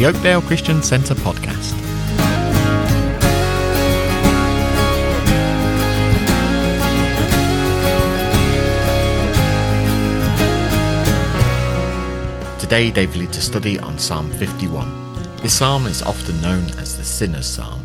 the Oakdale Christian Centre podcast. Today, Dave leads a study on Psalm 51. This psalm is often known as the Sinner's Psalm.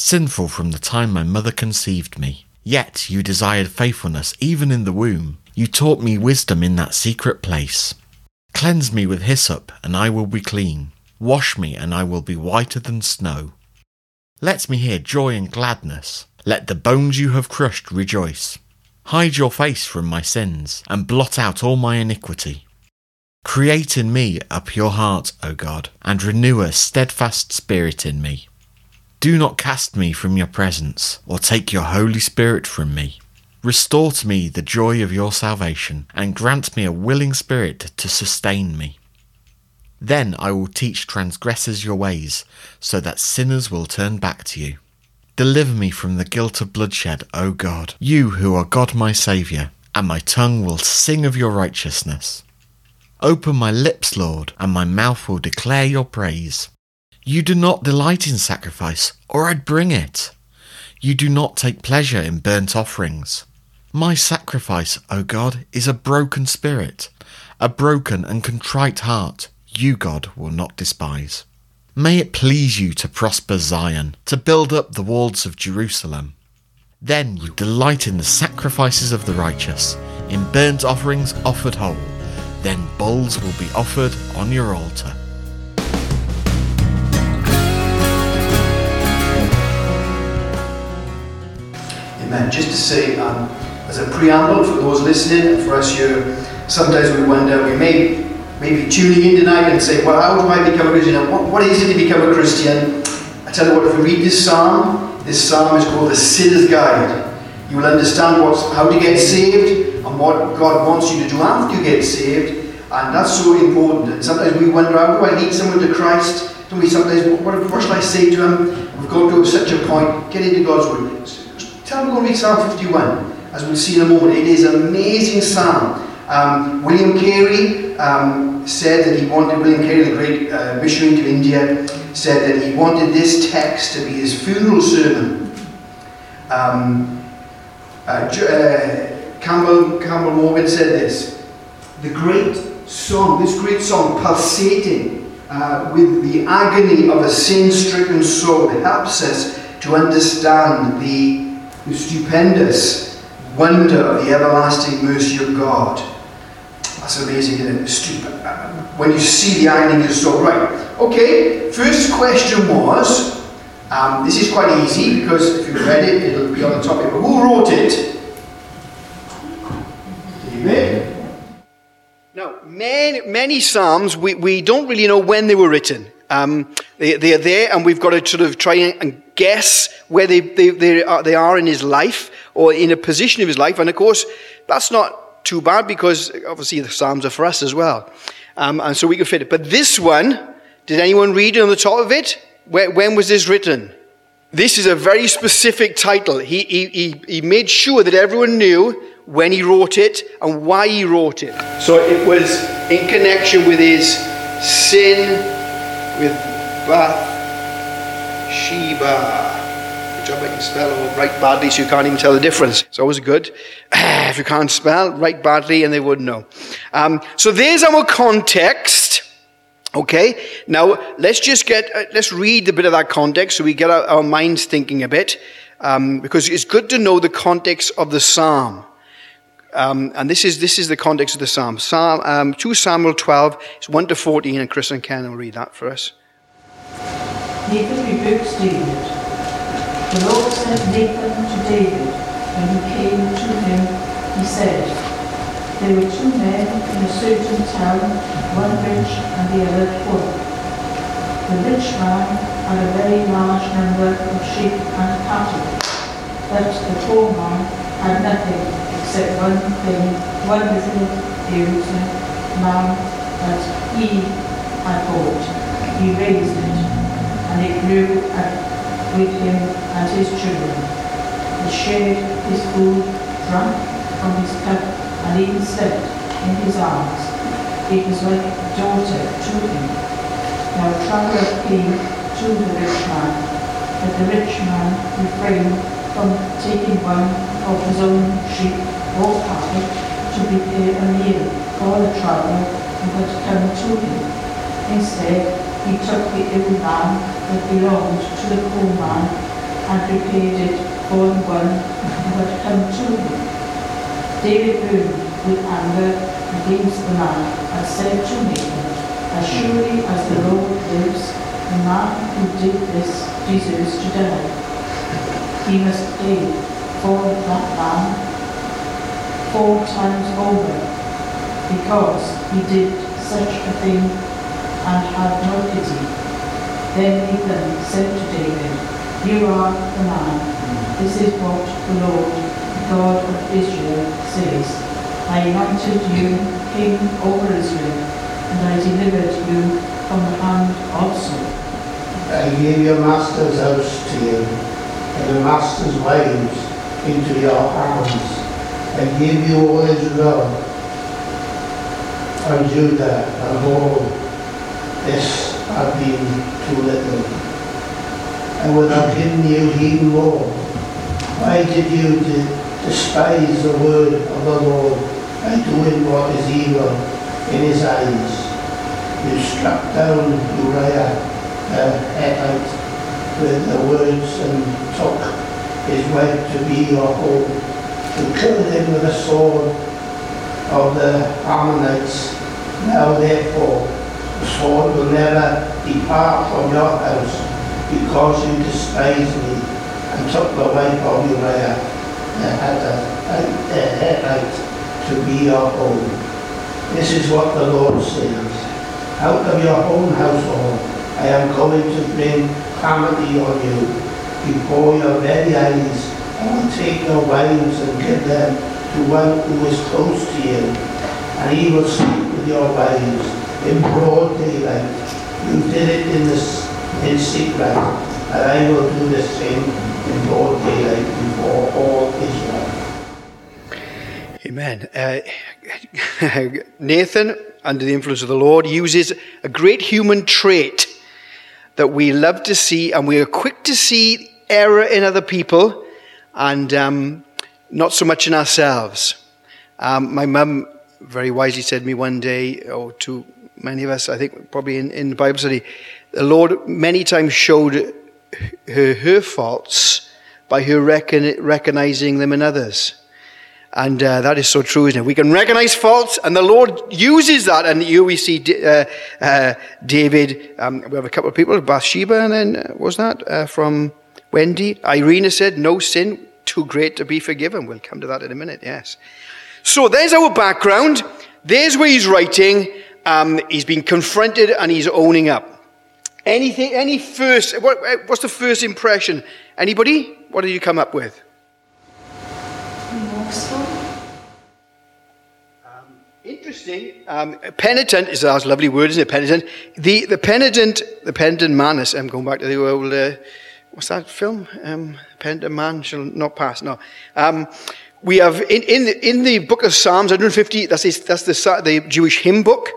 sinful from the time my mother conceived me. Yet you desired faithfulness even in the womb. You taught me wisdom in that secret place. Cleanse me with hyssop, and I will be clean. Wash me, and I will be whiter than snow. Let me hear joy and gladness. Let the bones you have crushed rejoice. Hide your face from my sins, and blot out all my iniquity. Create in me a pure heart, O God, and renew a steadfast spirit in me. Do not cast me from your presence, or take your Holy Spirit from me. Restore to me the joy of your salvation, and grant me a willing spirit to sustain me. Then I will teach transgressors your ways, so that sinners will turn back to you. Deliver me from the guilt of bloodshed, O God, you who are God my Saviour, and my tongue will sing of your righteousness. Open my lips, Lord, and my mouth will declare your praise. You do not delight in sacrifice, or I'd bring it. You do not take pleasure in burnt offerings. My sacrifice, O God, is a broken spirit, a broken and contrite heart. You, God, will not despise. May it please you to prosper Zion, to build up the walls of Jerusalem. Then you delight in the sacrifices of the righteous, in burnt offerings offered whole. Then bulls will be offered on your altar. Amen. Just to say, um, as a preamble for those listening, and for us here, sometimes we wonder, we may, may be tuning in tonight and say, well, how do I become a Christian? What, what is it to become a Christian? I tell you what, if you read this psalm, this psalm is called the Sinner's Guide. You will understand what's, how to get saved and what God wants you to do after you get saved. And that's so important. And sometimes we wonder, how do I lead someone to Christ? Don't we sometimes, what, what shall I say to him? We've got to such a point. Get into God's Word. Tell me to read Psalm 51, as we'll see in a moment. It is an amazing psalm. Um, William Carey um, said that he wanted, William Carey, the great uh, missionary to India, said that he wanted this text to be his funeral sermon. Um, uh, uh, Campbell, Campbell Morgan said this The great song, this great song, pulsating uh, with the agony of a sin stricken soul, helps us to understand the the stupendous wonder of the everlasting mercy of God. That's amazing, isn't it? When you see the irony in your soul. Right, okay, first question was um, this is quite easy because if you read it, it'll be on the topic. But who wrote it? David? Now, many, many Psalms, we, we don't really know when they were written. Um, they, they are there, and we've got to sort of try and guess where they, they, they, are, they are in his life or in a position of his life. And of course, that's not too bad because obviously the Psalms are for us as well. Um, and so we can fit it. But this one, did anyone read it on the top of it? Where, when was this written? This is a very specific title. He, he, he, he made sure that everyone knew when he wrote it and why he wrote it. So it was in connection with his sin with Bath Sheba. Job I can spell or write badly so you can't even tell the difference. It's always good. if you can't spell, write badly and they wouldn't know. Um, so there's our context. Okay, now let's just get, uh, let's read a bit of that context so we get our, our minds thinking a bit. Um, because it's good to know the context of the psalm. Um, and this is, this is the context of the psalm. Psalm um, 2 Samuel 12, it's 1 to 14, and Chris and Ken will read that for us. Nathan rebukes David. The Lord sent Nathan to David When he came to him, he said, There were two men in a certain town, one rich and the other poor. The rich man had a very large number of sheep and cattle, but the poor man had nothing except one thing, one little ewe lamb that he had bought. He raised it, and it grew up with him and his children. He shared his food, drank from his cup, and even slept in his arms. It was like a daughter to him. Now a traveller came to the rich man, but the rich man refrained from taking one of his own sheep cattle to prepare a meal for the traveller who had come to him. Instead, he took the ill lamb that belonged to the poor man and prepared it born one who had come to him. David burned with anger against the man and said to Nathan, As surely as the Lord lives, the man who did this deserves to die. He must pay for that man four times over, because he did such a thing and had no pity. Then Nathan said to David, You are the man this is what the Lord, God of Israel, says. I anointed you king over Israel, and I delivered you from the hand of Saul. I gave your master's house to you, and the master's wives into your hands. I gave you all Israel and Judah and all. This had been too little. I would have given you even more why did you despise the word of the Lord by doing what is evil in his eyes? You struck down Uriah the Hittite with the words and took his wife to be your home. You killed him with the sword of the Ammonites. Now therefore, the sword will never depart from your house because you despise me and took the wife of Uriah the Hittite to be your own. This is what the Lord says. Out of your own household I am going to bring calamity on you. Before your very eyes Take your wives and give them to one who is close to you. And he will sleep with your wives in broad daylight. You did it in, this, in secret, and I will do the same in broad daylight before all Israel. Amen. Uh, Nathan, under the influence of the Lord, uses a great human trait that we love to see, and we are quick to see error in other people and um, not so much in ourselves. Um, my mum very wisely said to me one day, or to many of us, I think probably in, in Bible study, the Lord many times showed her, her faults by her recognizing them in others. And uh, that is so true, isn't it? We can recognize faults, and the Lord uses that. And here we see uh, uh, David. Um, we have a couple of people, Bathsheba, and then uh, was that uh, from Wendy? Irina said, "No sin too great to be forgiven." We'll come to that in a minute. Yes. So there's our background. There's where he's writing. Um, he's been confronted, and he's owning up. Anything, any first, what, what's the first impression? Anybody? What did you come up with? Um, interesting. Um, penitent is a lovely word, isn't it? Penitent. The, the penitent, the penitent man, is, I'm going back to the old, uh, what's that film? Um, man shall not pass. No. Um, we have in, in, the, in the book of Psalms 150, that's, that's the, the Jewish hymn book.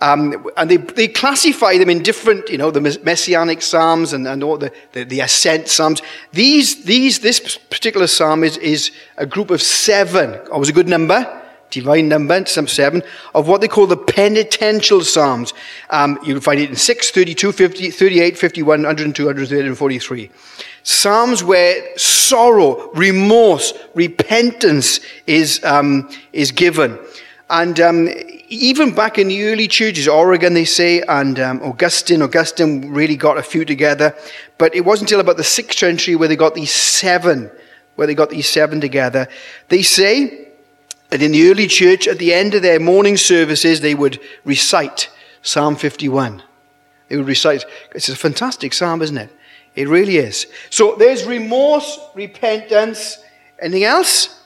Um, and they, they classify them in different, you know, the messianic psalms and, and all the, the, the ascent psalms. These, these, this particular psalm is, is a group of seven. Always a good number, divine number, seven, of what they call the penitential psalms. Um, you'll find it in 6, 32, 50, 38, 51, 102, 103, and 43. Psalms where sorrow, remorse, repentance is, um, is given. And um, even back in the early churches, Origen, they say, and um, Augustine, Augustine really got a few together. But it wasn't until about the sixth century where they got these seven where they got these seven together. They say that in the early church, at the end of their morning services, they would recite Psalm 51. They would recite. It's a fantastic psalm, isn't it? It really is. So there's remorse, repentance. Anything else?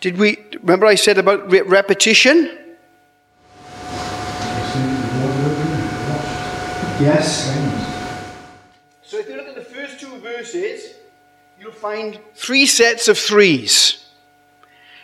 Did we remember I said about re- repetition? Yes. So if you look at the first two verses, you'll find three sets of threes.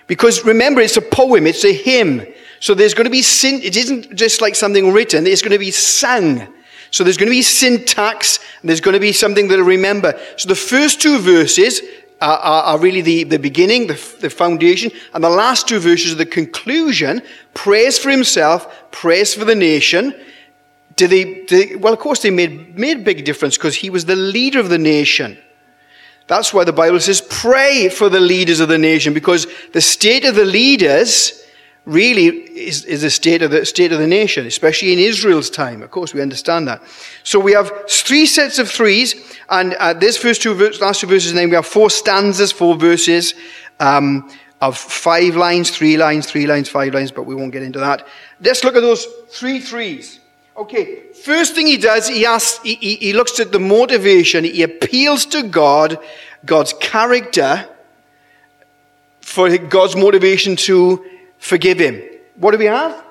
Because remember, it's a poem, it's a hymn. So there's going to be sin, it isn't just like something written, it's going to be sung. So there's going to be syntax, and there's going to be something that I remember. So the first two verses are, are, are really the, the beginning, the, the foundation, and the last two verses are the conclusion. Praise for himself, praise for the nation. Did they, they well, of course, they made, made a big difference because he was the leader of the nation. That's why the Bible says, pray for the leaders of the nation, because the state of the leaders really is, is the state of the state of the nation, especially in Israel's time. Of course, we understand that. So we have three sets of threes, and uh, this first two verse, last two verses, and then we have four stanzas, four verses um, of five lines, three lines, three lines, five lines, but we won't get into that. Let's look at those three threes. Okay, first thing he does, he asks, he, he, he looks at the motivation, he appeals to God, God's character, for God's motivation to forgive him. What do we have?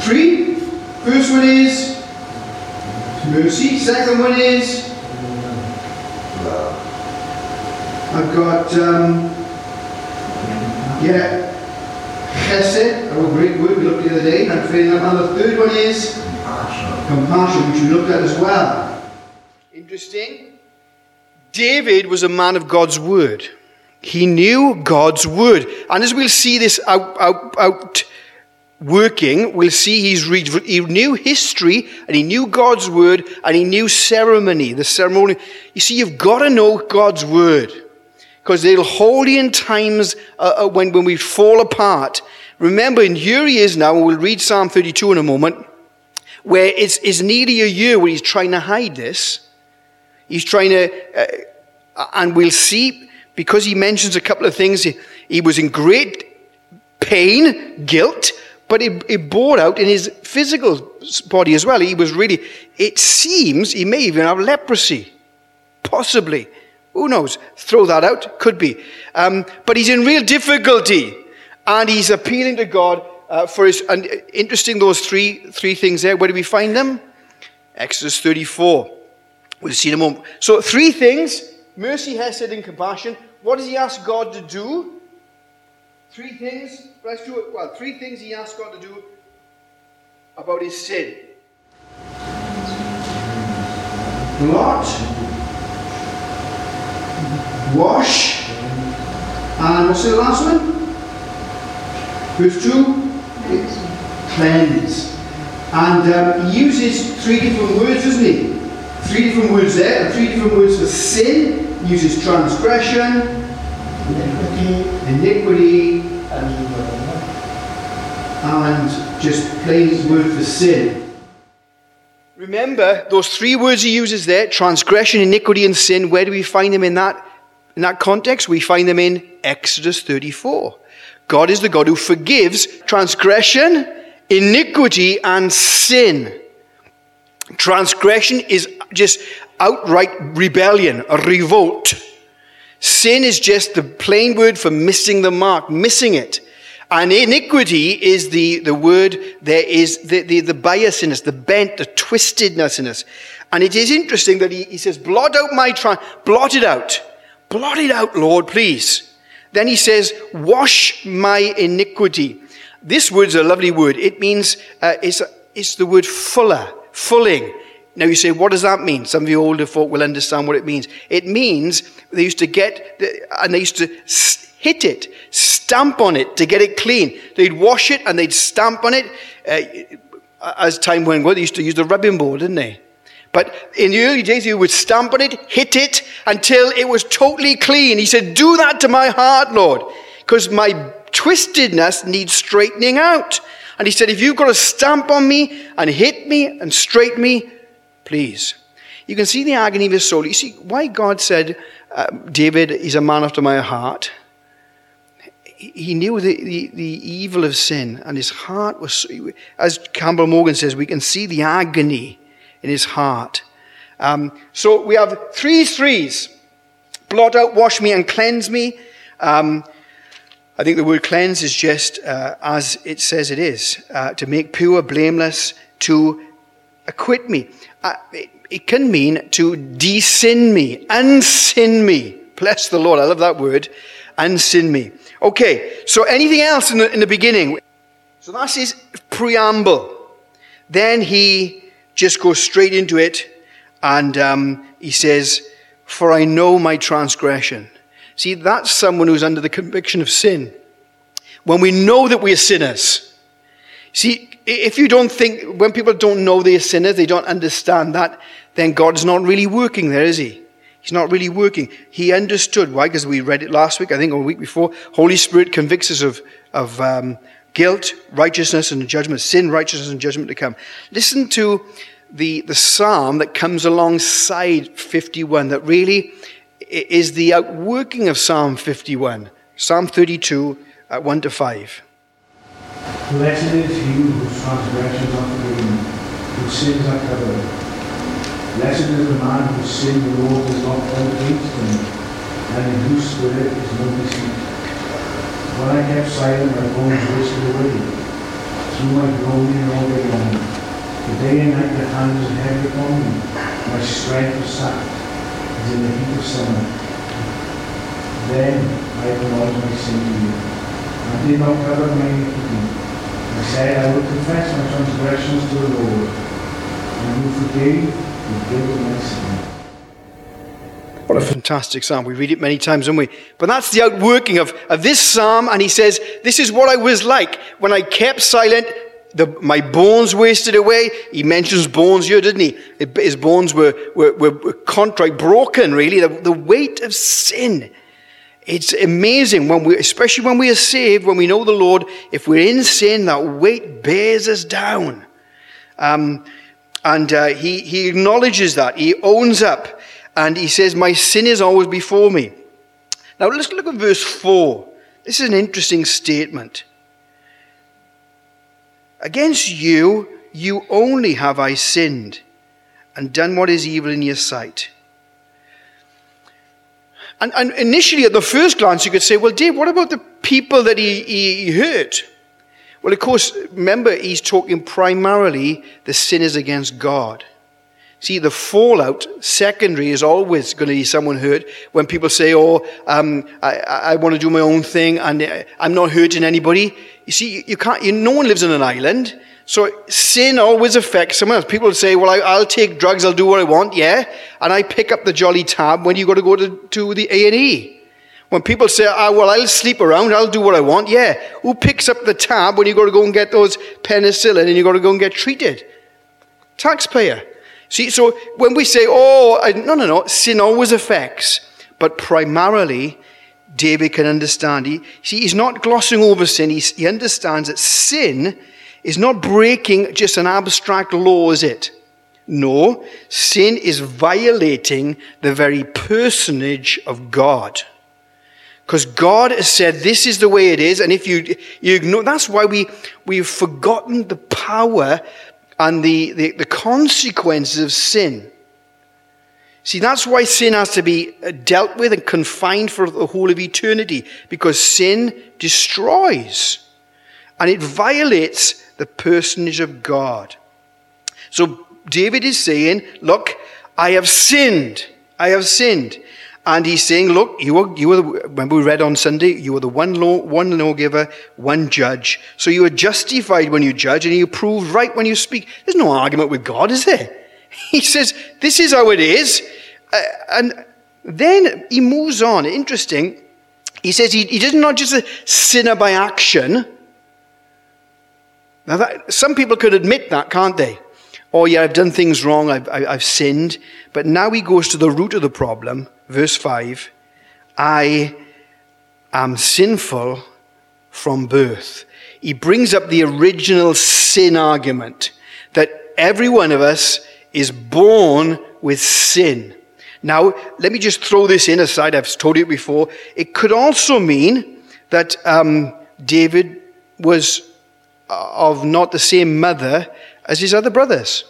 Three. First one is mercy. Second one is I've got um, yeah chesed. Oh, great word we looked the other day. I'm feeling. And the third one is compassion, which we looked at as well. Interesting. David was a man of God's word. He knew God's word. And as we'll see this out, out, out working, we'll see he's read, he knew history and he knew God's word and he knew ceremony, the ceremony. You see, you've got to know God's word because they'll hold you in times uh, uh, when, when we fall apart. Remember, and here he is now, we'll read Psalm 32 in a moment, where it's, it's nearly a year where he's trying to hide this. He's trying to, uh, and we'll see because he mentions a couple of things. He, he was in great pain, guilt, but it, it bore out in his physical body as well. He was really, it seems he may even have leprosy. Possibly. Who knows? Throw that out. Could be. Um, but he's in real difficulty. And he's appealing to God uh, for his. And interesting, those three, three things there. Where do we find them? Exodus 34. We'll see in a moment. So, three things mercy, hesed, and compassion. What does he ask God to do? Three things. Let's do it. Well, three things he asked God to do about his sin. Blot, wash, and what's the last one? Verse two, cleanse. And um, he uses three different words, doesn't he? Three different words there, three different words for sin, uses transgression, iniquity, iniquity and just plain word for sin. Remember those three words he uses there transgression, iniquity, and sin. Where do we find them in that, in that context? We find them in Exodus 34. God is the God who forgives transgression, iniquity, and sin. Transgression is just outright rebellion, a revolt. Sin is just the plain word for missing the mark, missing it. And iniquity is the, the word, there is the, the, the bias in us, the bent, the twistedness in us. And it is interesting that he, he says, blot out my, tri- blot it out. Blot it out, Lord, please. Then he says, wash my iniquity. This word's a lovely word. It means, uh, it's, it's the word fuller, fulling. Now you say, what does that mean? Some of the older folk will understand what it means. It means they used to get, and they used to hit it, stamp on it to get it clean. They'd wash it and they'd stamp on it. Uh, as time went on, they used to use the rubbing board, didn't they? But in the early days, he would stamp on it, hit it until it was totally clean. He said, Do that to my heart, Lord, because my twistedness needs straightening out. And he said, If you've got to stamp on me and hit me and straighten me, please. You can see the agony of his soul. You see why God said, uh, David is a man after my heart. He knew the, the, the evil of sin, and his heart was, as Campbell Morgan says, we can see the agony in his heart. Um, so we have three threes blot out, wash me, and cleanse me. Um, I think the word cleanse is just uh, as it says it is uh, to make pure, blameless, to acquit me. Uh, it, it can mean to de-sin me, unsin me. Bless the Lord. I love that word. Unsin me. Okay, so anything else in the, in the beginning? So that's his preamble. Then he just goes straight into it and um, he says, For I know my transgression. See, that's someone who's under the conviction of sin. When we know that we're sinners. See, if you don't think, when people don't know they're sinners, they don't understand that, then God's not really working there, is He? He's not really working. He understood. Why? Because we read it last week, I think, or a week before. Holy Spirit convicts us of, of um, guilt, righteousness, and judgment, sin, righteousness, and judgment to come. Listen to the, the psalm that comes alongside 51 that really is the outworking of Psalm 51. Psalm 32, uh, 1 to 5. Blessed is he whose transgressions are forgiven, whose sins are covered. Blessed is the man whose sin the Lord does not hold against him, and in whose spirit is no deceit. When I kept silent, my bones wasted away, through my groaning all day long. The day and night the hand was heavy upon me, my strength was sapped, as in the heat of summer. Then I acknowledged my sin to you, I did not cover my iniquity. I said, I will confess my transgressions to the Lord, and you forgave the guilt of my sin. What a fantastic psalm. We read it many times, don't we? But that's the outworking of, of this psalm. And he says, This is what I was like when I kept silent. The, my bones wasted away. He mentions bones here, didn't he? His bones were, were, were contrite, broken, really. The, the weight of sin. It's amazing when we, especially when we are saved, when we know the Lord, if we're in sin, that weight bears us down. Um, and uh, he, he acknowledges that. He owns up. And he says, My sin is always before me. Now let's look at verse 4. This is an interesting statement. Against you, you only have I sinned and done what is evil in your sight. And, and initially, at the first glance, you could say, Well, Dave, what about the people that he, he hurt? Well, of course, remember, he's talking primarily the sinners against God. See, the fallout, secondary, is always going to be someone hurt. When people say, oh, um, I, I want to do my own thing and uh, I'm not hurting anybody. You see, you can't, you, no one lives on an island. So sin always affects someone else. People say, well, I, will take drugs, I'll do what I want, yeah. And I pick up the jolly tab when you got to go to, to the A&E. When people say, ah, well, I'll sleep around, I'll do what I want, yeah. Who picks up the tab when you got to go and get those penicillin and you got to go and get treated? Taxpayer. See, so when we say, oh, no, no, no, sin always affects, but primarily, David can understand. He, see, he's not glossing over sin. He, he understands that sin is not breaking just an abstract law, is it? No, sin is violating the very personage of God. Because God has said this is the way it is, and if you, you ignore, that's why we, we've forgotten the power and the, the, the consequences of sin. See, that's why sin has to be uh, dealt with and confined for the whole of eternity, because sin destroys and it violates the personage of God. So David is saying, Look, I have sinned. I have sinned. And he's saying, look, you were, you were remember we read on Sunday, you were the one law, one lawgiver, one judge. So you are justified when you judge and you prove right when you speak. There's no argument with God, is there? He says, this is how it is. Uh, and then he moves on. Interesting. He says he, he does not just a sinner by action. Now that, some people could admit that, can't they? Oh yeah, I've done things wrong, I've, I, have i have sinned. But now he goes to the root of the problem verse 5 I am sinful from birth. He brings up the original sin argument that every one of us is born with sin. Now, let me just throw this in aside. I've told you before. It could also mean that um, David was uh, of not the same mother as his other brothers.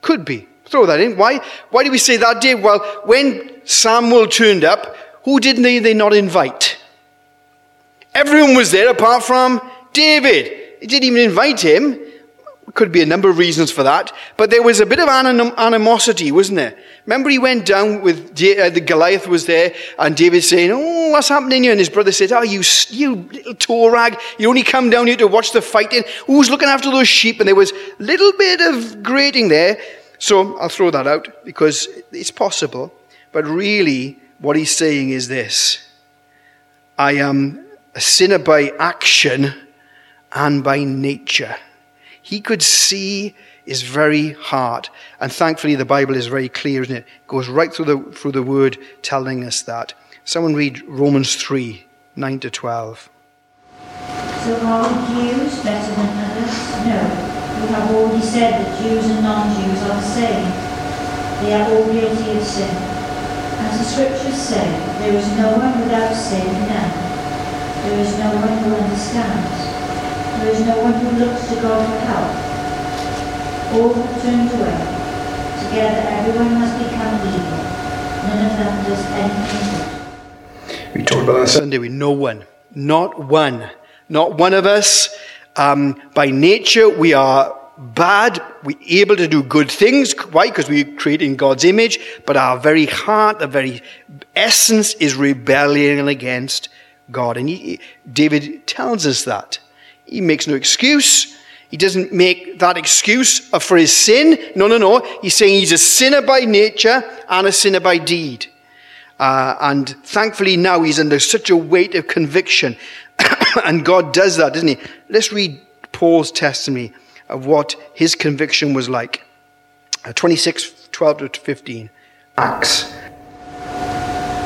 Could be. Throw that in. Why? Why do we say that, Dave? Well, when Samuel turned up, who did they, they not invite? Everyone was there apart from David. He didn't even invite him. Could be a number of reasons for that. But there was a bit of anim- animosity, wasn't there? Remember he went down with, uh, the Goliath was there, and David saying, oh, what's happening here? And his brother said, oh, you, you little toe rag, you only come down here to watch the fighting. Who's looking after those sheep? And there was a little bit of grating there. So I'll throw that out because it's possible. But really, what he's saying is this I am a sinner by action and by nature. He could see his very heart. And thankfully, the Bible is very clear, isn't it? It goes right through the, through the word telling us that. Someone read Romans 3 9 to 12. So are Jews better than others? No. We have already said that Jews and non-Jews are the same. They are all guilty of sin. As the scriptures say, there is no one without sin, none. There is no one who understands. There is no one who looks to God for help. All have turned away. Together everyone has become evil. None of them does anything good. We talked about that Sunday with no one. Not one. Not one of us. Um, by nature, we are bad. We're able to do good things. Why? Because we create in God's image. But our very heart, the very essence is rebellion against God. And he, David tells us that. He makes no excuse. He doesn't make that excuse for his sin. No, no, no. He's saying he's a sinner by nature and a sinner by deed. Uh, and thankfully now he's under such a weight of conviction. and God does that, doesn't he? Let's read Paul's testimony of what his conviction was like. Uh, 26, 12 to 15. Acts.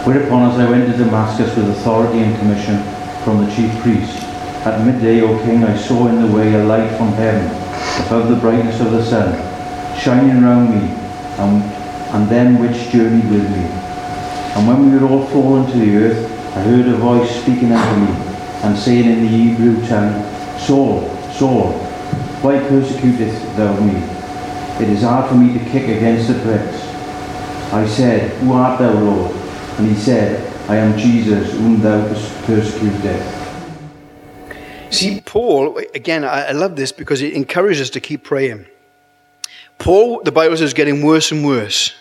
Whereupon, as I went to Damascus with authority and commission from the chief priests, at midday, O king, I saw in the way a light from heaven, above the brightness of the sun, shining round me, and, and them which journeyed with me. And when we were all fallen to the earth, I heard a voice speaking unto me, and saying in the Hebrew tongue, Saul, Saul, why persecutest thou me? It is hard for me to kick against the pricks. I said, Who art thou, Lord? And he said, I am Jesus, whom thou persecutest. See, Paul, again, I, love this because it encourages us to keep praying. Paul, the Bible says, is getting worse and worse.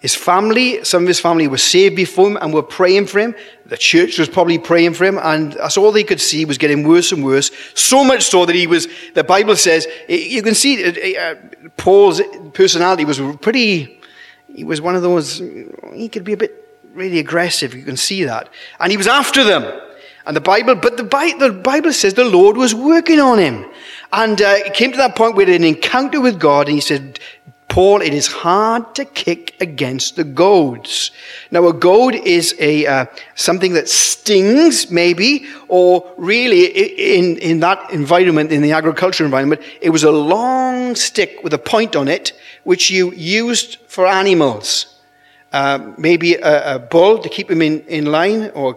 His family, some of his family were saved before him and were praying for him. The church was probably praying for him, and that's all they could see was getting worse and worse. So much so that he was, the Bible says, you can see uh, Paul's personality was pretty, he was one of those, he could be a bit really aggressive. You can see that. And he was after them. And the Bible, but the, Bible, says the Lord was working on him. And uh, it came to that point where an encounter with God, and he said, Paul, it is hard to kick against the goads. Now, a goad is a uh, something that stings, maybe, or really, in in that environment, in the agriculture environment, it was a long stick with a point on it, which you used for animals. Uh, maybe a, a, bull to keep him in, in line, or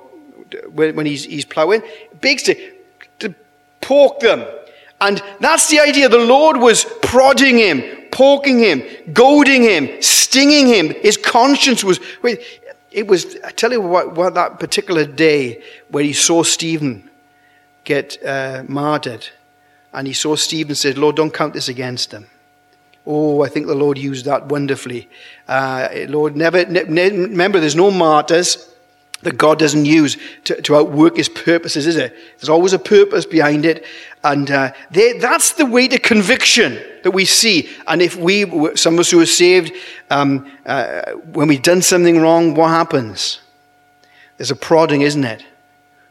when, when he's, he's plowing, big stick to poke them. And that's the idea. The Lord was prodding him, poking him, goading him, stinging him. His conscience was. It was. I tell you what. what that particular day where he saw Stephen get uh, martyred, and he saw Stephen said, "Lord, don't count this against him." Oh, I think the Lord used that wonderfully. Uh, Lord, never ne- remember. There's no martyrs that God doesn't use to, to outwork his purposes, is it? There's always a purpose behind it. And uh, they, that's the way to conviction that we see. And if we, some of us who are saved, um, uh, when we've done something wrong, what happens? There's a prodding, isn't it?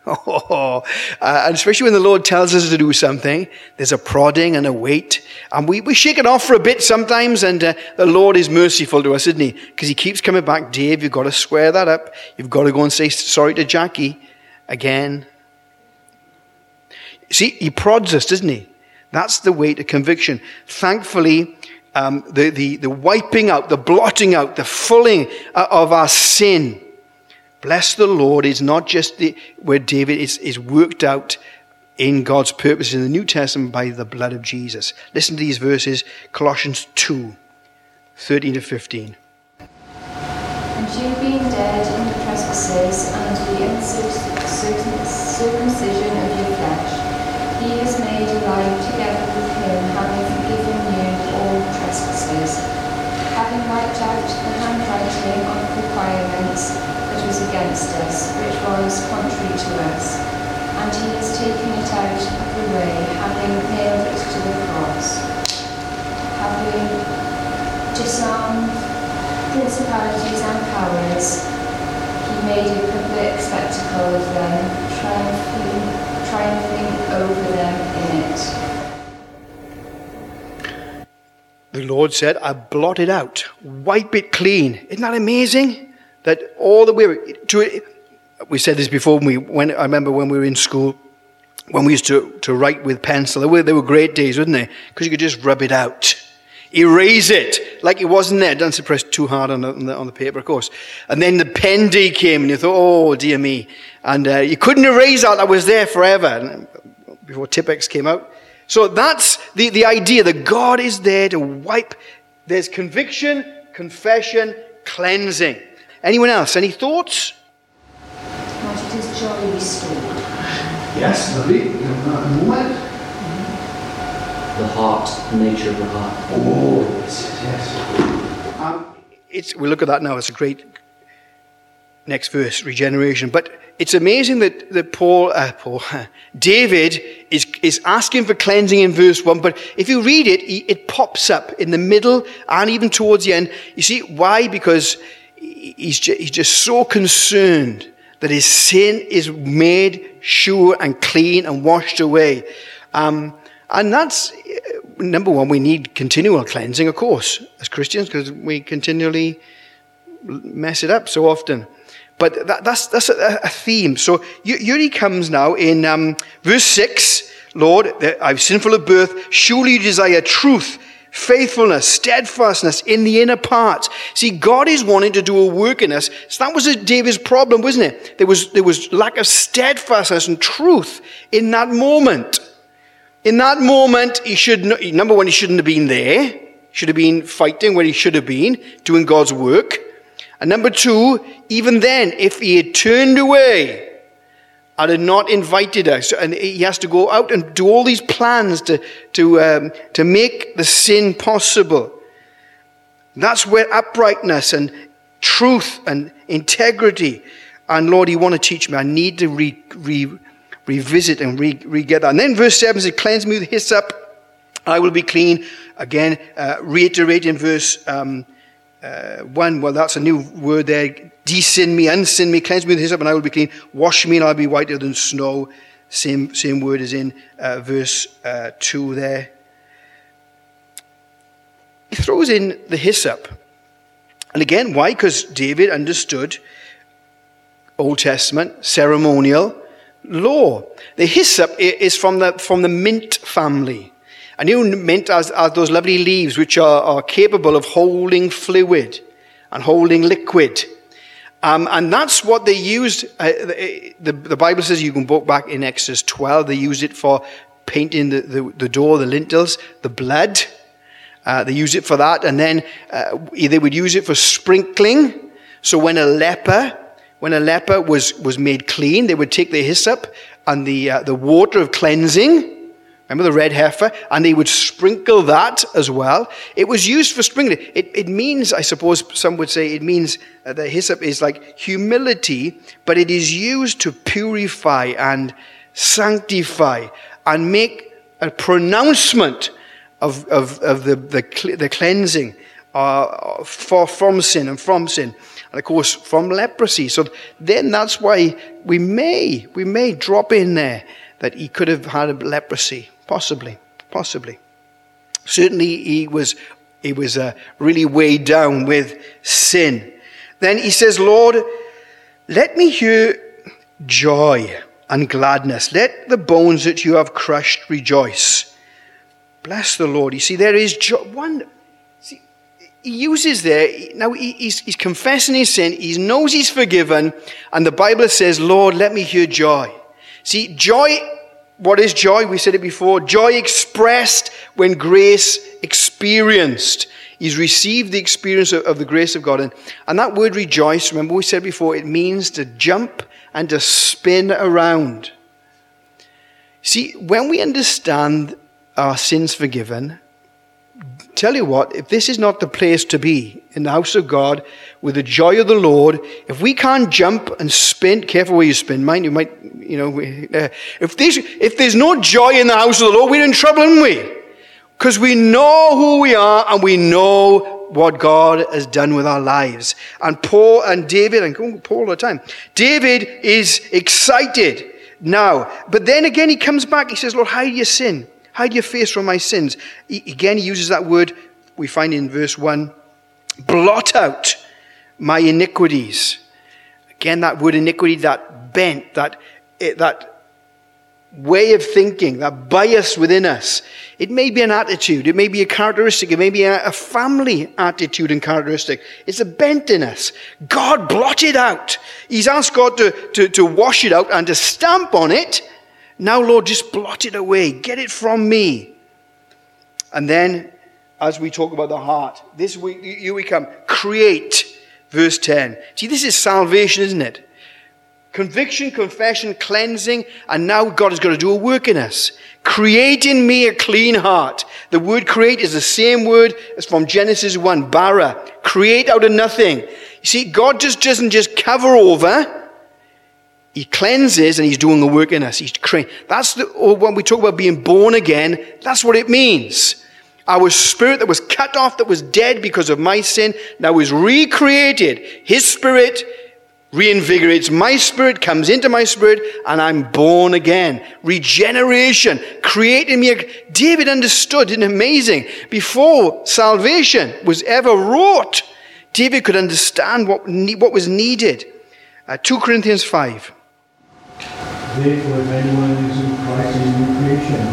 Oh, uh, and especially when the Lord tells us to do something, there's a prodding and a weight. And we, we shake it off for a bit sometimes, and uh, the Lord is merciful to us, isn't He? Because He keeps coming back. Dave, you've got to square that up. You've got to go and say sorry to Jackie again. See, He prods us, doesn't He? That's the way to conviction. Thankfully, um, the, the, the wiping out, the blotting out, the fulling uh, of our sin. Bless the Lord is not just the, where David is, is worked out in God's purpose in the New Testament by the blood of Jesus. Listen to these verses Colossians 2 13 to 15. And you being dead in the trespasses and the uncircumcision of your flesh, he has made alive together with him, having forgiven you all trespasses, having wiped out the handwriting of requirements that was against us, which was contrary to us. And he has taken it out of the having nailed it to the cross, having disarmed principalities and powers, he made a public spectacle of them, triumphing, triumphing over them in it. The Lord said, I blot it out, wipe it clean. Isn't that amazing? That all the way to it, we said this before when we when I remember when we were in school, when we used to, to write with pencil. They were, they were great days, weren't they? Because you could just rub it out. Erase it like it wasn't there. Don't press too hard on the, on the, on the paper, of course. And then the pen day came, and you thought, "Oh dear me!" And uh, you couldn't erase that. That was there forever before Tipp-Ex came out. So that's the, the idea that God is there to wipe. There's conviction, confession, cleansing. Anyone else? Any thoughts? Joy. Yes, lovely. That moment. the heart, the nature of the heart. Oh, yes, yes. Um, it's, we look at that now. It's a great next verse, regeneration. But it's amazing that, that Paul, uh, Paul, David is, is asking for cleansing in verse 1. But if you read it, he- it pops up in the middle and even towards the end. You see, why? Because he's he's just so concerned that his sin is made sure and clean and washed away. Um, and that's, uh, number one, we need continual cleansing, of course, as Christians, because we continually mess it up so often. But that, that's, that's a, a theme. So here he comes now in um, verse 6 Lord, I'm sinful of birth. Surely you desire truth, faithfulness, steadfastness in the inner parts. See, God is wanting to do a work in us. So that was David's problem, wasn't it? There was, there was lack of steadfastness and truth in that moment. In that moment, he should, number one, he shouldn't have been there. He should have been fighting where he should have been, doing God's work. And number two, even then, if he had turned away and had not invited us, and he has to go out and do all these plans to, to, um, to make the sin possible. That's where uprightness and truth and integrity, and Lord, you want to teach me. I need to re, re, revisit and re, re get that. And then verse 7 says, Cleanse me with hyssop, I will be clean. Again, uh, reiterate in verse um, uh, 1, well, that's a new word there. Desin me, unsin me, cleanse me with hyssop, and I will be clean. Wash me, and I'll be whiter than snow. Same, same word as in uh, verse uh, 2 there. He throws in the hyssop. And again, why? Because David understood Old Testament ceremonial law. The hyssop is from the, from the mint family. And you mint as, as those lovely leaves which are, are capable of holding fluid and holding liquid. Um, and that's what they used. Uh, the, the Bible says you can look back in Exodus 12, they used it for painting the, the, the door, the lintels, the blood. Uh, they use it for that. And then uh, they would use it for sprinkling. So when a leper, when a leper was, was made clean, they would take the hyssop and the, uh, the water of cleansing. Remember the red heifer? And they would sprinkle that as well. It was used for sprinkling. It, it means, I suppose some would say, it means uh, the hyssop is like humility, but it is used to purify and sanctify and make a pronouncement of, of, of the, the, the cleansing uh, for, from sin and from sin. And of course, from leprosy. So then that's why we may, we may drop in there that he could have had leprosy. Possibly, possibly. Certainly, he was, he was uh, really weighed down with sin. Then he says, Lord, let me hear joy and gladness. Let the bones that you have crushed rejoice. Bless the Lord. You see, there is jo- one See, he uses there, now he- he's, he's confessing his sin, he knows he's forgiven, and the Bible says, Lord, let me hear joy. See, joy, what is joy? We said it before. Joy expressed when grace experienced. He's received the experience of, of the grace of God. And, and that word rejoice, remember we said before, it means to jump and to spin around. See, when we understand our sins forgiven, tell you what, if this is not the place to be in the house of God with the joy of the Lord, if we can't jump and spin, careful where you spin, mind you might, you know, we- uh, if, there's, if there's no joy in the house of the Lord, we're in trouble, aren't we? Because we know who we are and we know what God has done with our lives. And Paul and David, and Paul all the time, David is excited now. But then again, he comes back, he says, Lord, hide your sin. Hide your face from my sins. He, again, he uses that word we find in verse 1 blot out my iniquities. Again, that word iniquity, that bent, that, eh, that way of thinking, that bias within us. It may be an attitude, it may be a characteristic, it may be a, family attitude and characteristic. It's a bent in us. God blot it out. He's asked God to, to, to wash it out and to stamp on it. Now, Lord, just blot it away. Get it from me. And then, as we talk about the heart, this week, here we come. Create, verse 10. See, this is salvation, isn't it? Conviction, confession, cleansing, and now God has got to do a work in us. Create in me a clean heart. The word create is the same word as from Genesis 1, bara. Create out of nothing. You see, God just doesn't just cover over. He cleanses and he's doing the work in us. He's creating. That's the, or when we talk about being born again, that's what it means. Our spirit that was cut off, that was dead because of my sin, now is recreated. His spirit reinvigorates my spirit, comes into my spirit, and I'm born again. Regeneration, creating me. a- David understood, isn't it amazing? Before salvation was ever wrought, David could understand what, what was needed. Uh, 2 Corinthians 5. Therefore, if anyone is in Christ, he is a new creation.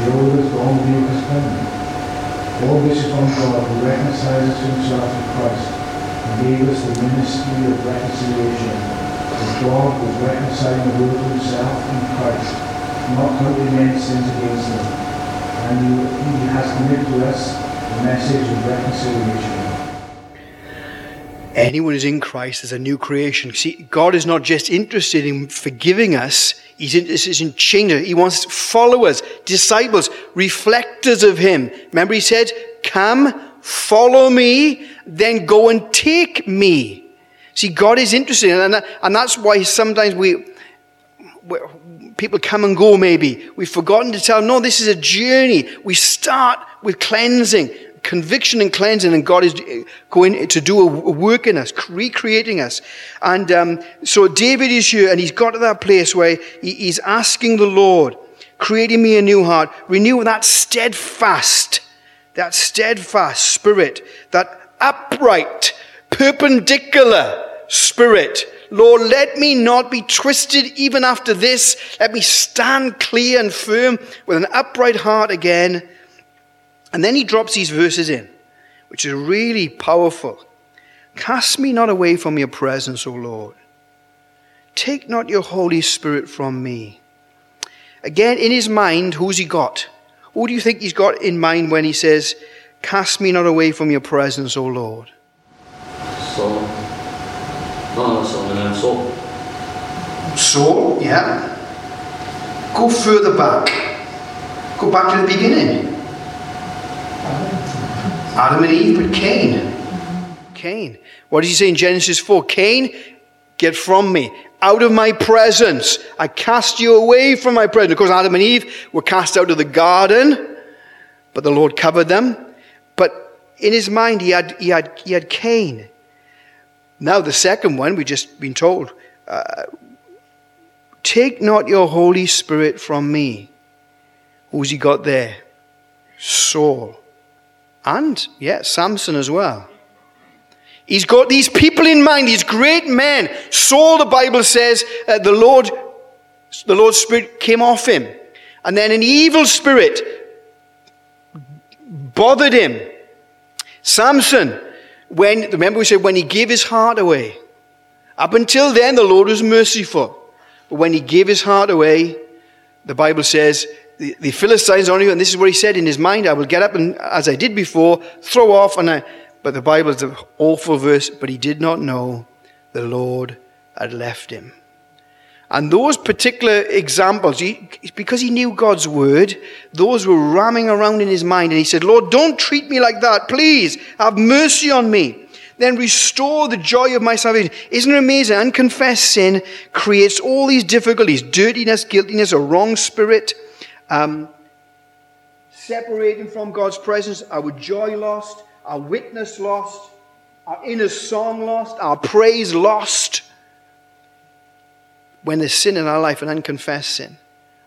The old is gone, come. All this is from God, who reconciles to himself in Christ, and gave us the ministry of reconciliation. For God was reconciling the world to himself in Christ, not counting men's sins against them. And he, he has committed to us the message of reconciliation. Anyone who's in Christ is a new creation. See, God is not just interested in forgiving us, He's in changing. He wants followers, disciples, reflectors of Him. Remember, He said, Come, follow me, then go and take me. See, God is interested, and, that- and that's why sometimes we, we- people come and go maybe. We've forgotten to tell them, no, this is a journey. We start with cleansing, conviction and cleansing, and God is going to do a work in us, recreating us. And um, so David is here, and he's got to that place where he- he's asking the Lord, creating me a new heart, renew that steadfast, that steadfast spirit, that upright, perpendicular spirit. Lord, let me not be twisted even after this. Let me stand clear and firm with an upright heart again. And then he drops these verses in, which is really powerful. Cast me not away from your presence, O Lord. Take not your Holy Spirit from me. Again, in his mind, who's he got? Who do you think he's got in mind when he says, Cast me not away from your presence, O Lord? Saul. No, not Saul, no, Saul. Saul, yeah. Go further back. Go back to the beginning. Adam and Eve, but Cain. Cain. What does he say in Genesis 4? Cain, get from me. Out of my presence. I cast you away from my presence. Of course, Adam and Eve were cast out of the garden, but the Lord covered them. But in his mind, he had, he had, he had Cain. Now, the second one, we've just been told, uh, Take not your Holy Spirit from me. Who's he got there? Saul. And, yeah, Samson as well. He's got these people in mind, these great men. Saul, the Bible says, uh, the Lord, the Lord's Spirit came off him. And then an evil spirit bothered him. Samson, when, remember we said when he gave his heart away. Up until then, the Lord was merciful. But when he gave his heart away, the Bible says, the, Philistines on you, and this is what he said in his mind, I will get up and, as I did before, throw off, and I, but the Bible is an awful verse, but he did not know the Lord had left him. And those particular examples, he, because he knew God's word, those were ramming around in his mind. And he said, Lord, don't treat me like that. Please have mercy on me. Then restore the joy of my salvation. Isn't it amazing? Unconfessed sin creates all these difficulties dirtiness, guiltiness, a wrong spirit, um, separating from God's presence, our joy lost, our witness lost, our inner song lost, our praise lost when there's sin in our life, and unconfessed sin.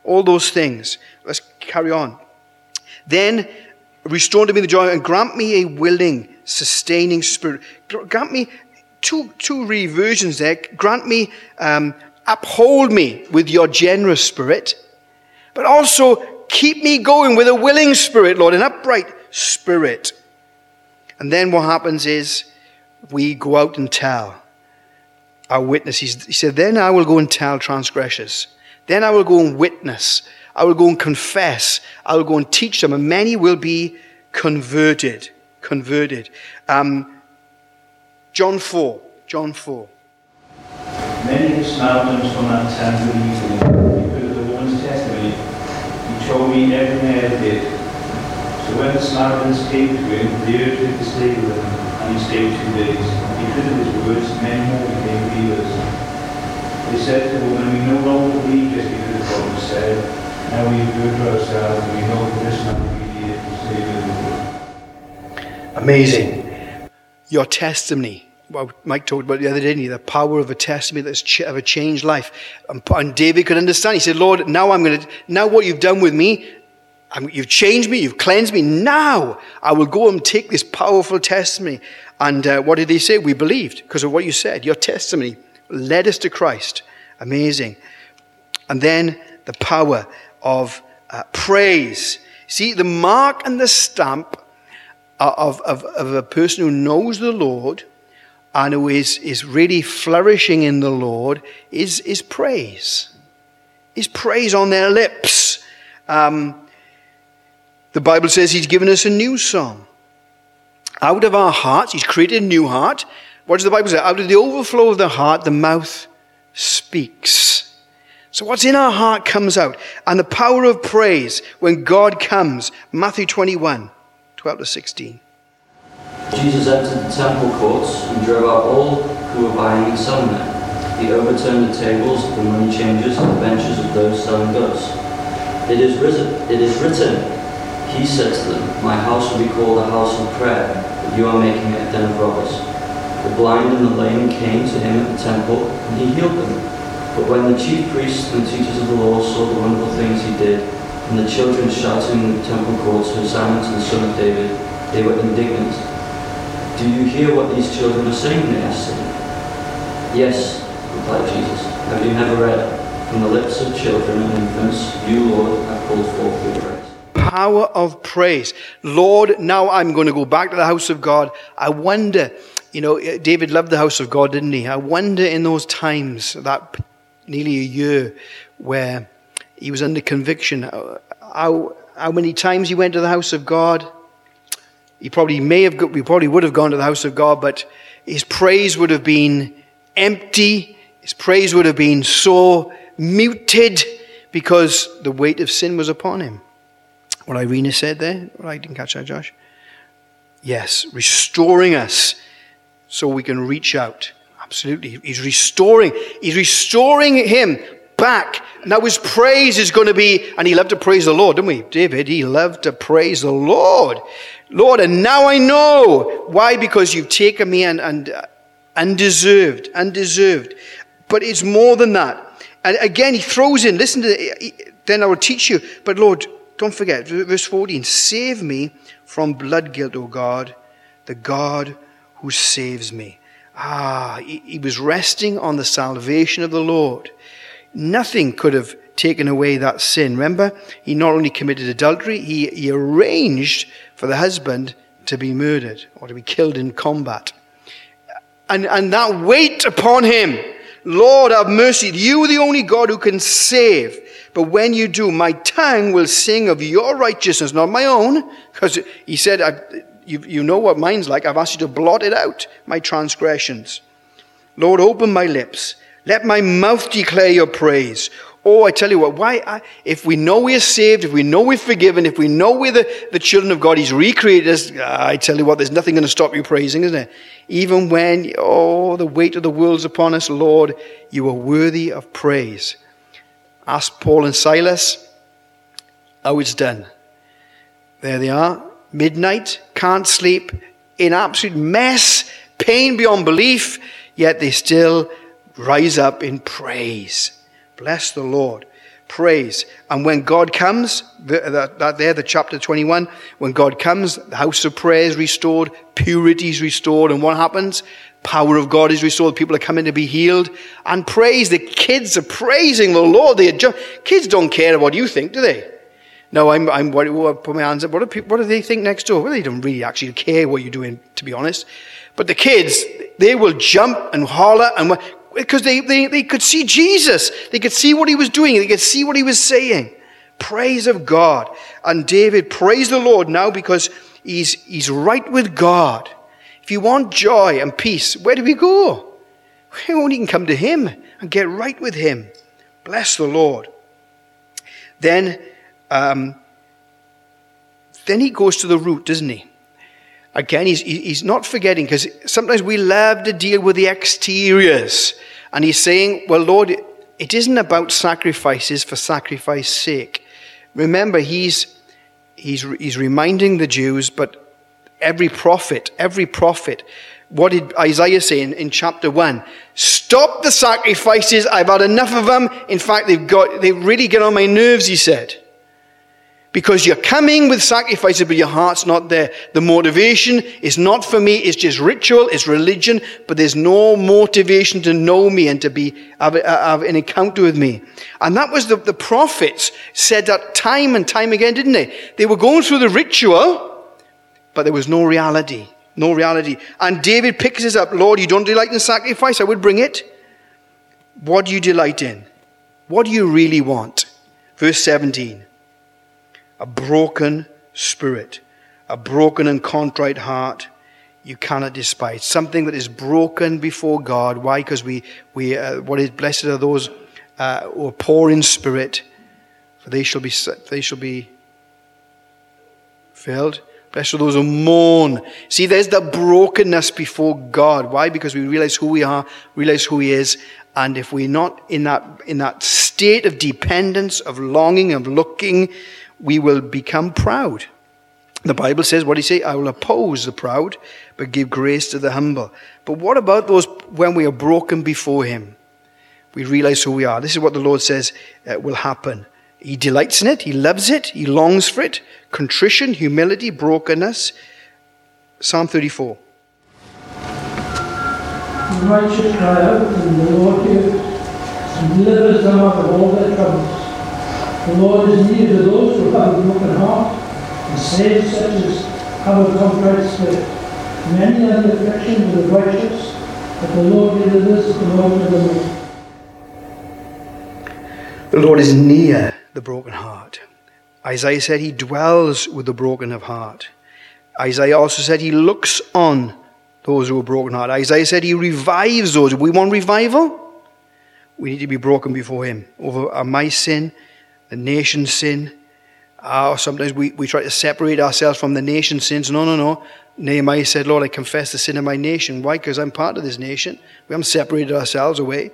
All those things. Let's carry on. Then restore to me the joy and grant me a willing, sustaining spirit. Grant me two, two reversions there. Grant me, um, uphold me with your generous spirit, but also keep me going with a willing spirit, Lord, an upright spirit. And then what happens is we go out and tell our witnesses. he said, Then I will go and tell transgressors. Then I will go and witness. I will go and confess. I will go and teach them, and many will be converted. Converted. Um, John 4. John 4. Many of the Samaritans from that town were evening because of the woman's testimony. He told me everything did. So when the Samaritans came to him, they urged him to stay with them, and he stayed two days. Because of his words, many more became believers. They said to the woman, We no longer believe just because of what was said. Now we have heard for ourselves, and we know that this man really is the Savior Amazing. Your testimony. Well, Mike talked about the other day, the power of a testimony that's ch- of a changed life. And, and David could understand. He said, Lord, now I'm going to, now what you've done with me, I'm, you've changed me, you've cleansed me. Now I will go and take this powerful testimony and uh, what did he say? We believed because of what you said. Your testimony led us to Christ. Amazing. And then the power of uh, praise. See, the mark and the stamp of, of, of a person who knows the Lord and who is, is really flourishing in the Lord is, is praise. Is praise on their lips. Um, the Bible says he's given us a new song. Out of our hearts, He's created a new heart. What does the Bible say? Out of the overflow of the heart, the mouth speaks. So what's in our heart comes out. And the power of praise when God comes. Matthew 21, 12 to 16. Jesus entered the temple courts and drove out all who were buying and selling there. He overturned the tables of the money changers and the benches of those selling goods. It is written, it is written, he said to them, My house will be called a house of prayer but you are making it a den of robbers. The blind and the lame came to him at the temple, and he healed them. But when the chief priests and teachers of the law saw the wonderful things he did, and the children shouting in the temple courts, Hosanna to the Son of David, they were indignant. Do you hear what these children are saying? They asked him. Yes, replied Jesus. Have you never read? From the lips of children and infants, you, Lord, have called forth your praise power of praise. Lord, now I'm going to go back to the house of God. I wonder, you know, eh, David loved the house of God, didn't he? I wonder in those times, that nearly a year, where he was under conviction, uh, how, how many times he went to the house of God. He probably may have, we probably would have gone to the house of God, but his praise would have been empty. His praise would have been so muted because the weight of sin was upon him. What Irina said there, well, I didn't catch that, Josh. Yes, restoring us so we can reach out. Absolutely. He's restoring. He's restoring him back. Now his praise is going to be, and he loved to praise the Lord, didn't we? David, he loved to praise the Lord. Lord, and now I know. Why? Because you've taken me and, and uh, undeserved, undeserved. But it's more than that. And again, he throws in, listen to, then I will teach you. But Lord, don't forget, verse 14 Save me from blood guilt, O God, the God who saves me. Ah, he, he was resting on the salvation of the Lord. Nothing could have taken away that sin. Remember, he not only committed adultery, he, he arranged for the husband to be murdered or to be killed in combat. And, and that weight upon him, Lord, have mercy. You are the only God who can save. But when you do, my tongue will sing of your righteousness, not my own. Because he said, you, you know what mine's like. I've asked you to blot it out, my transgressions. Lord, open my lips. Let my mouth declare your praise. Oh, I tell you what, why, I, if we know we're saved, if we know we're forgiven, if we know we're the, the children of God, He's recreated us, ah, I tell you what, there's nothing going to stop you praising, isn't there? Even when, oh, the weight of the world's upon us, Lord, you are worthy of praise. Ask Paul and Silas how it's done. There they are, midnight, can't sleep, in absolute mess, pain beyond belief, yet they still rise up in praise. Bless the Lord. Praise. And when God comes, that, there, the chapter 21, when God comes, the house of prayer is restored, purity is restored, and what happens? Power of God is restored. People are coming to be healed and praise. The kids are praising the Lord. They just, kids don't care what you think, do they? No, I'm, I'm what, what, put my hands up. What do, people, what do they think next door? Well, they don't really actually care what you're doing, to be honest. But the kids, they will jump and holler and because they, they, they could see Jesus. They could see what he was doing. They could see what he was saying. Praise of God. And David praised the Lord now because he's, he's right with God. If you want joy and peace, where do we go? We only can come to him and get right with him. Bless the Lord. Then, um, then he goes to the root, doesn't he? Again, he's, he's not forgetting because sometimes we love to deal with the exteriors. And he's saying, Well, Lord, it isn't about sacrifices for sacrifice sake. Remember, he's, he's, he's reminding the Jews, but every prophet, every prophet, what did Isaiah say in, in chapter 1? Stop the sacrifices. I've had enough of them. In fact, they've got, they really get on my nerves, he said because you're coming with sacrifices, but your heart's not there. The motivation is not for me, it's just ritual, it's religion, but there's no motivation to know me and to be, have, have an encounter with me. And that was the, the prophets said that time and time again, didn't they? They were going through the ritual, but there was no reality. No reality. And David picks this up. Lord, you don't delight in sacrifice, I would bring it. What do you delight in? What do you really want? Verse 17 a broken spirit, a broken and contrite heart you cannot despise. Something that is broken before God. Why? Because we, we uh, what is blessed are those uh, who are poor in spirit, for they shall be, they shall be filled. Blessed are those who mourn. See, there's the brokenness before God. Why? Because we realize who we are, realize who He is, and if we're not in that in that state of dependence, of longing, of looking we will become proud. The Bible says, what do you say? I will oppose the proud, but give grace to the humble. But what about those when we are broken before Him? We realize who we are. This is what the Lord says uh, will happen. He delights in it, He loves it, He longs for it. Contrition, humility, brokenness. Psalm 34. The righteous cry out, and the Lord hears, and delivers them out of all their troubles. The Lord is near to those who have a broken heart, and saves such as have a contrite spirit. Many are the afflictions of the righteous, but the Lord delivers them out of them. The Lord is near the broken heart. Isaiah said he dwells with the broken of heart. Isaiah also said he looks on those who are broken heart. Isaiah said he revives those. we want revival, we need to be broken before him over my sin the nation's sin. Uh, sometimes we, we try to separate ourselves from the nation's sins. No, no, no. Nehemiah said, Lord, I confess the sin of my nation. Why? Because I'm part of this nation. We haven't separated ourselves away.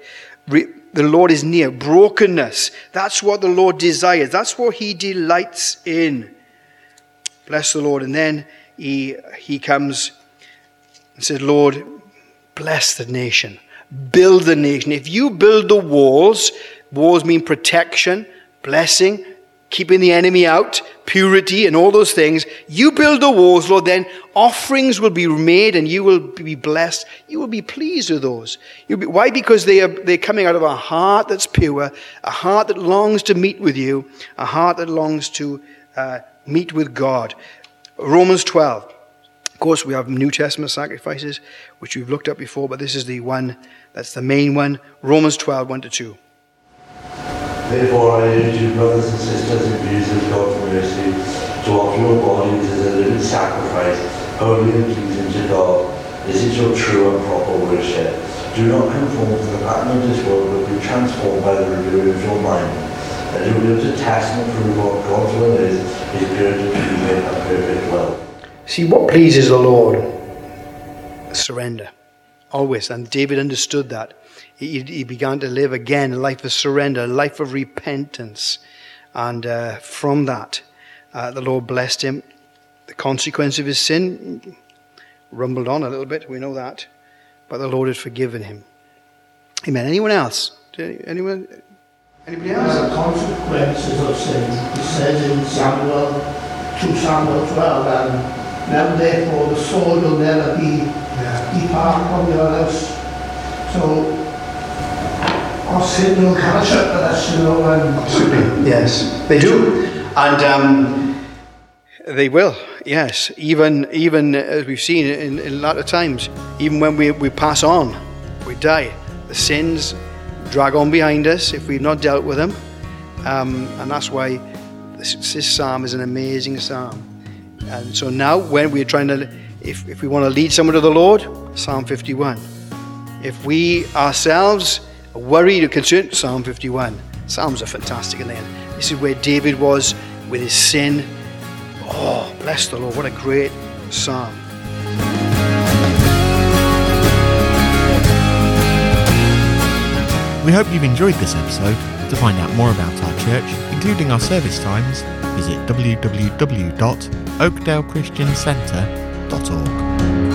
Re- the Lord is near. Brokenness. That's what the Lord desires. That's what He delights in. Bless the Lord. And then He, he comes and says, Lord, bless the nation. Build the nation. If you build the walls, walls mean protection blessing, keeping the enemy out, purity, and all those things. You build the walls, Lord, then offerings will be made and you will be blessed. You will be pleased with those. Be, why? Because they are, they're coming out of a heart that's pure, a heart that longs to meet with you, a heart that longs to uh, meet with God. Romans 12. Of course, we have New Testament sacrifices, which we've looked at before, but this is the one that's the main one Romans 12 1 to 2. Therefore, I urge you, brothers and sisters, in of God's mercy, to offer your bodies as a living sacrifice, holy and pleasing to God. This is your true and proper worship. Do not conform to the pattern of this world, but be transformed by the renewing of your mind. And you will be able to test and prove what God's will is, his good and pleasing and perfect will. See, what pleases the Lord? Surrender. Always. And David understood that. He, he began to live again a life of surrender, a life of repentance. And uh, from that, uh, the Lord blessed him. The consequence of his sin rumbled on a little bit, we know that. But the Lord had forgiven him. Amen. Anyone else? Anyone? Anybody There else? are consequences of sin. He says in Samuel, 2 Samuel 12, and now therefore the sword will never be depart from your house. So you know, and. Yes, they do. And um, they will, yes. Even, even as we've seen in, in a lot of times, even when we, we pass on, we die, the sins drag on behind us if we've not dealt with them. Um, and that's why this, this psalm is an amazing psalm. And so now, when we're trying to, if, if we want to lead someone to the Lord, Psalm 51. If we ourselves worried or concerned, Psalm 51. Psalms are fantastic, and then this is where David was with his sin. Oh, bless the Lord! What a great psalm. We hope you've enjoyed this episode. To find out more about our church, including our service times, visit www.oakdalechristiancentre.org.